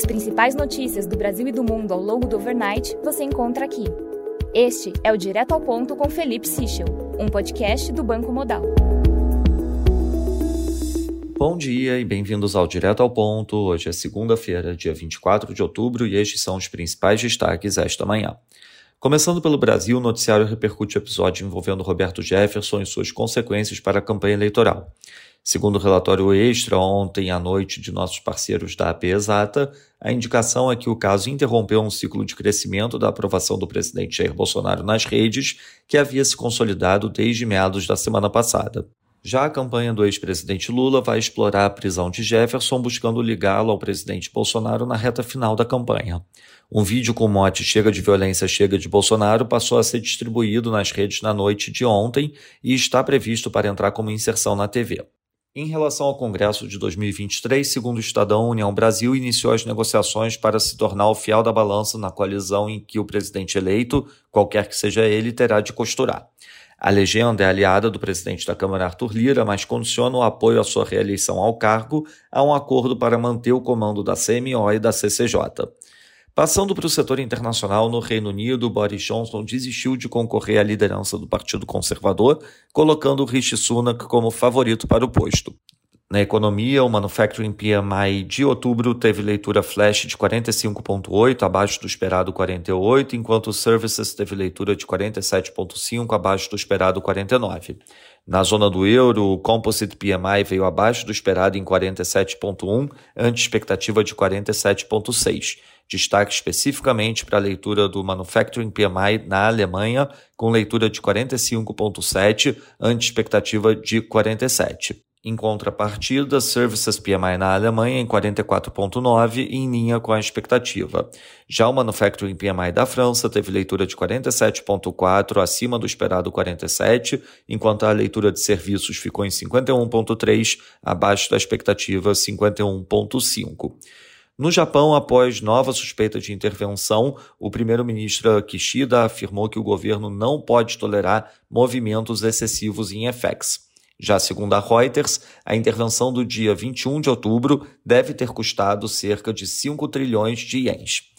As principais notícias do Brasil e do mundo ao longo do overnight você encontra aqui. Este é o Direto ao Ponto com Felipe Sichel, um podcast do Banco Modal. Bom dia e bem-vindos ao Direto ao Ponto. Hoje é segunda-feira, dia 24 de outubro, e estes são os principais destaques esta manhã. Começando pelo Brasil, o noticiário repercute o episódio envolvendo Roberto Jefferson e suas consequências para a campanha eleitoral. Segundo o relatório extra ontem à noite de nossos parceiros da AP Exata, a indicação é que o caso interrompeu um ciclo de crescimento da aprovação do presidente Jair Bolsonaro nas redes, que havia se consolidado desde meados da semana passada. Já a campanha do ex-presidente Lula vai explorar a prisão de Jefferson, buscando ligá-lo ao presidente Bolsonaro na reta final da campanha. Um vídeo com o mote Chega de Violência, Chega de Bolsonaro passou a ser distribuído nas redes na noite de ontem e está previsto para entrar como inserção na TV. Em relação ao Congresso de 2023, segundo o Estadão, União Brasil iniciou as negociações para se tornar o fiel da balança na coalizão em que o presidente eleito, qualquer que seja ele, terá de costurar. A legenda é aliada do presidente da Câmara Arthur Lira, mas condiciona o apoio à sua reeleição ao cargo a um acordo para manter o comando da CMO e da CCJ. Passando para o setor internacional, no Reino Unido, Boris Johnson desistiu de concorrer à liderança do Partido Conservador, colocando Rishi Sunak como favorito para o posto. Na economia, o Manufacturing PMI de outubro teve leitura flash de 45,8, abaixo do esperado 48, enquanto o Services teve leitura de 47,5, abaixo do esperado 49. Na zona do euro, o Composite PMI veio abaixo do esperado em 47,1, ante expectativa de 47,6. Destaque especificamente para a leitura do Manufacturing PMI na Alemanha, com leitura de 45,7, ante expectativa de 47. Em contrapartida, Services PMI na Alemanha em 44,9, em linha com a expectativa. Já o Manufacturing PMI da França teve leitura de 47,4, acima do esperado 47, enquanto a leitura de serviços ficou em 51,3, abaixo da expectativa 51,5. No Japão, após nova suspeita de intervenção, o primeiro-ministro Kishida afirmou que o governo não pode tolerar movimentos excessivos em FX. Já segundo a Reuters, a intervenção do dia 21 de outubro deve ter custado cerca de 5 trilhões de ienes.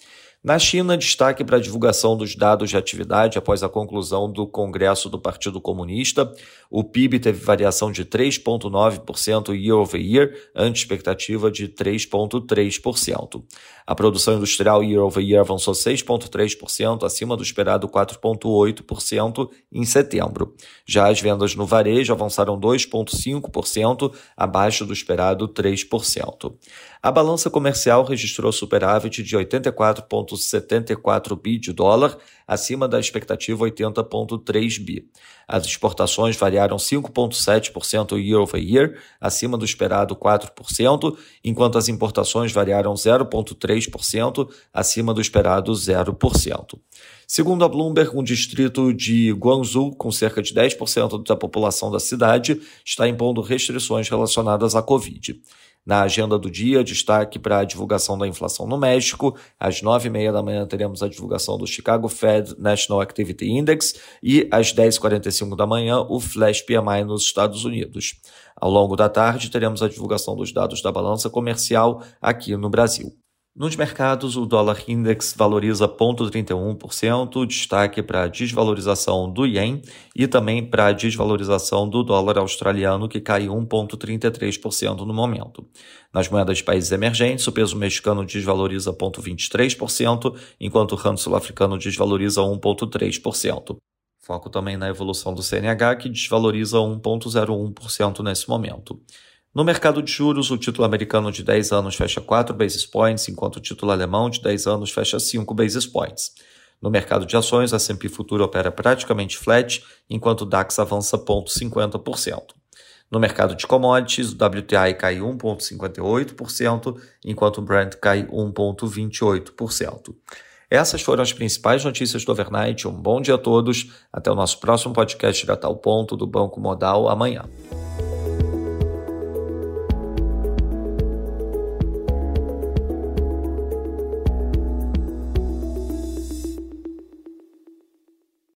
Na China, destaque para a divulgação dos dados de atividade após a conclusão do Congresso do Partido Comunista. O PIB teve variação de 3,9% year over year, ante expectativa de 3,3%. A produção industrial year over year avançou 6,3%, acima do esperado 4,8% em setembro. Já as vendas no varejo avançaram 2,5%, abaixo do esperado 3%. A balança comercial registrou superávit de 84,74 bi de dólar, acima da expectativa 80,3 bi. As exportações variaram 5,7% year over year, acima do esperado 4%, enquanto as importações variaram 0,3%, acima do esperado 0%. Segundo a Bloomberg, um distrito de Guangzhou, com cerca de 10% da população da cidade, está impondo restrições relacionadas à Covid. Na agenda do dia, destaque para a divulgação da inflação no México. Às nove e meia da manhã teremos a divulgação do Chicago Fed National Activity Index e às 10h45 da manhã o Flash PMI nos Estados Unidos. Ao longo da tarde teremos a divulgação dos dados da balança comercial aqui no Brasil. Nos mercados, o dólar index valoriza 0,31%, destaque para a desvalorização do ien e também para a desvalorização do dólar australiano, que cai 1,33% no momento. Nas moedas de países emergentes, o peso mexicano desvaloriza 0,23%, enquanto o rand sul-africano desvaloriza 1,3%. Foco também na evolução do CNH, que desvaloriza 1,01% nesse momento. No mercado de juros, o título americano de 10 anos fecha 4 basis points, enquanto o título alemão de 10 anos fecha 5 basis points. No mercado de ações, a S&P Futuro opera praticamente flat, enquanto o DAX avança 0,50%. No mercado de commodities, o WTI cai 1,58%, enquanto o Brent cai 1,28%. Essas foram as principais notícias do overnight. Um bom dia a todos. Até o nosso próximo podcast direto ao ponto do Banco Modal amanhã.